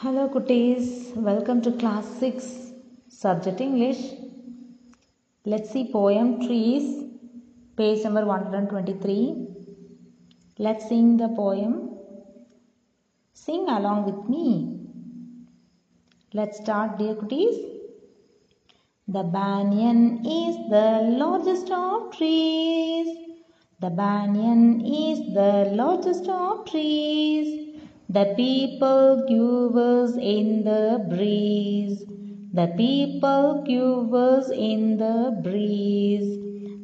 Hello, cuties. Welcome to class 6, subject English. Let's see poem Trees, page number 123. Let's sing the poem. Sing along with me. Let's start, dear cuties. The banyan is the largest of trees. The banyan is the largest of trees. The peepal quivers in the breeze. The peepal quivers in the breeze.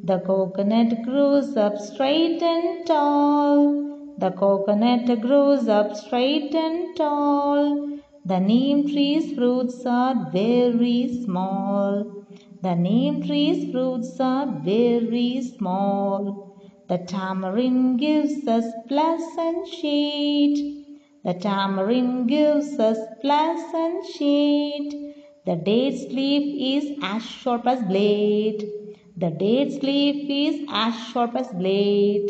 The coconut grows up straight and tall. The coconut grows up straight and tall. The neem tree's fruits are very small. The neem tree's fruits are very small. The tamarind gives us pleasant shade. The tamarind gives us pleasant shade. The date's leaf is as sharp as blade. The date's leaf is as sharp as blade.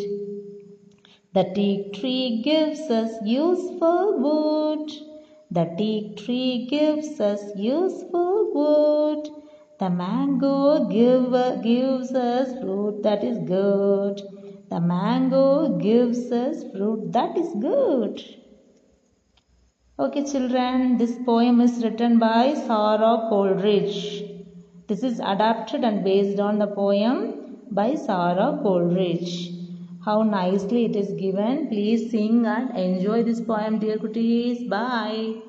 The teak tree gives us useful wood. The teak tree gives us useful wood. The mango give, gives us fruit that is good. The mango gives us fruit that is good. Okay, children, this poem is written by Sarah Coleridge. This is adapted and based on the poem by Sarah Coleridge. How nicely it is given. Please sing and enjoy this poem, dear cuties. Bye.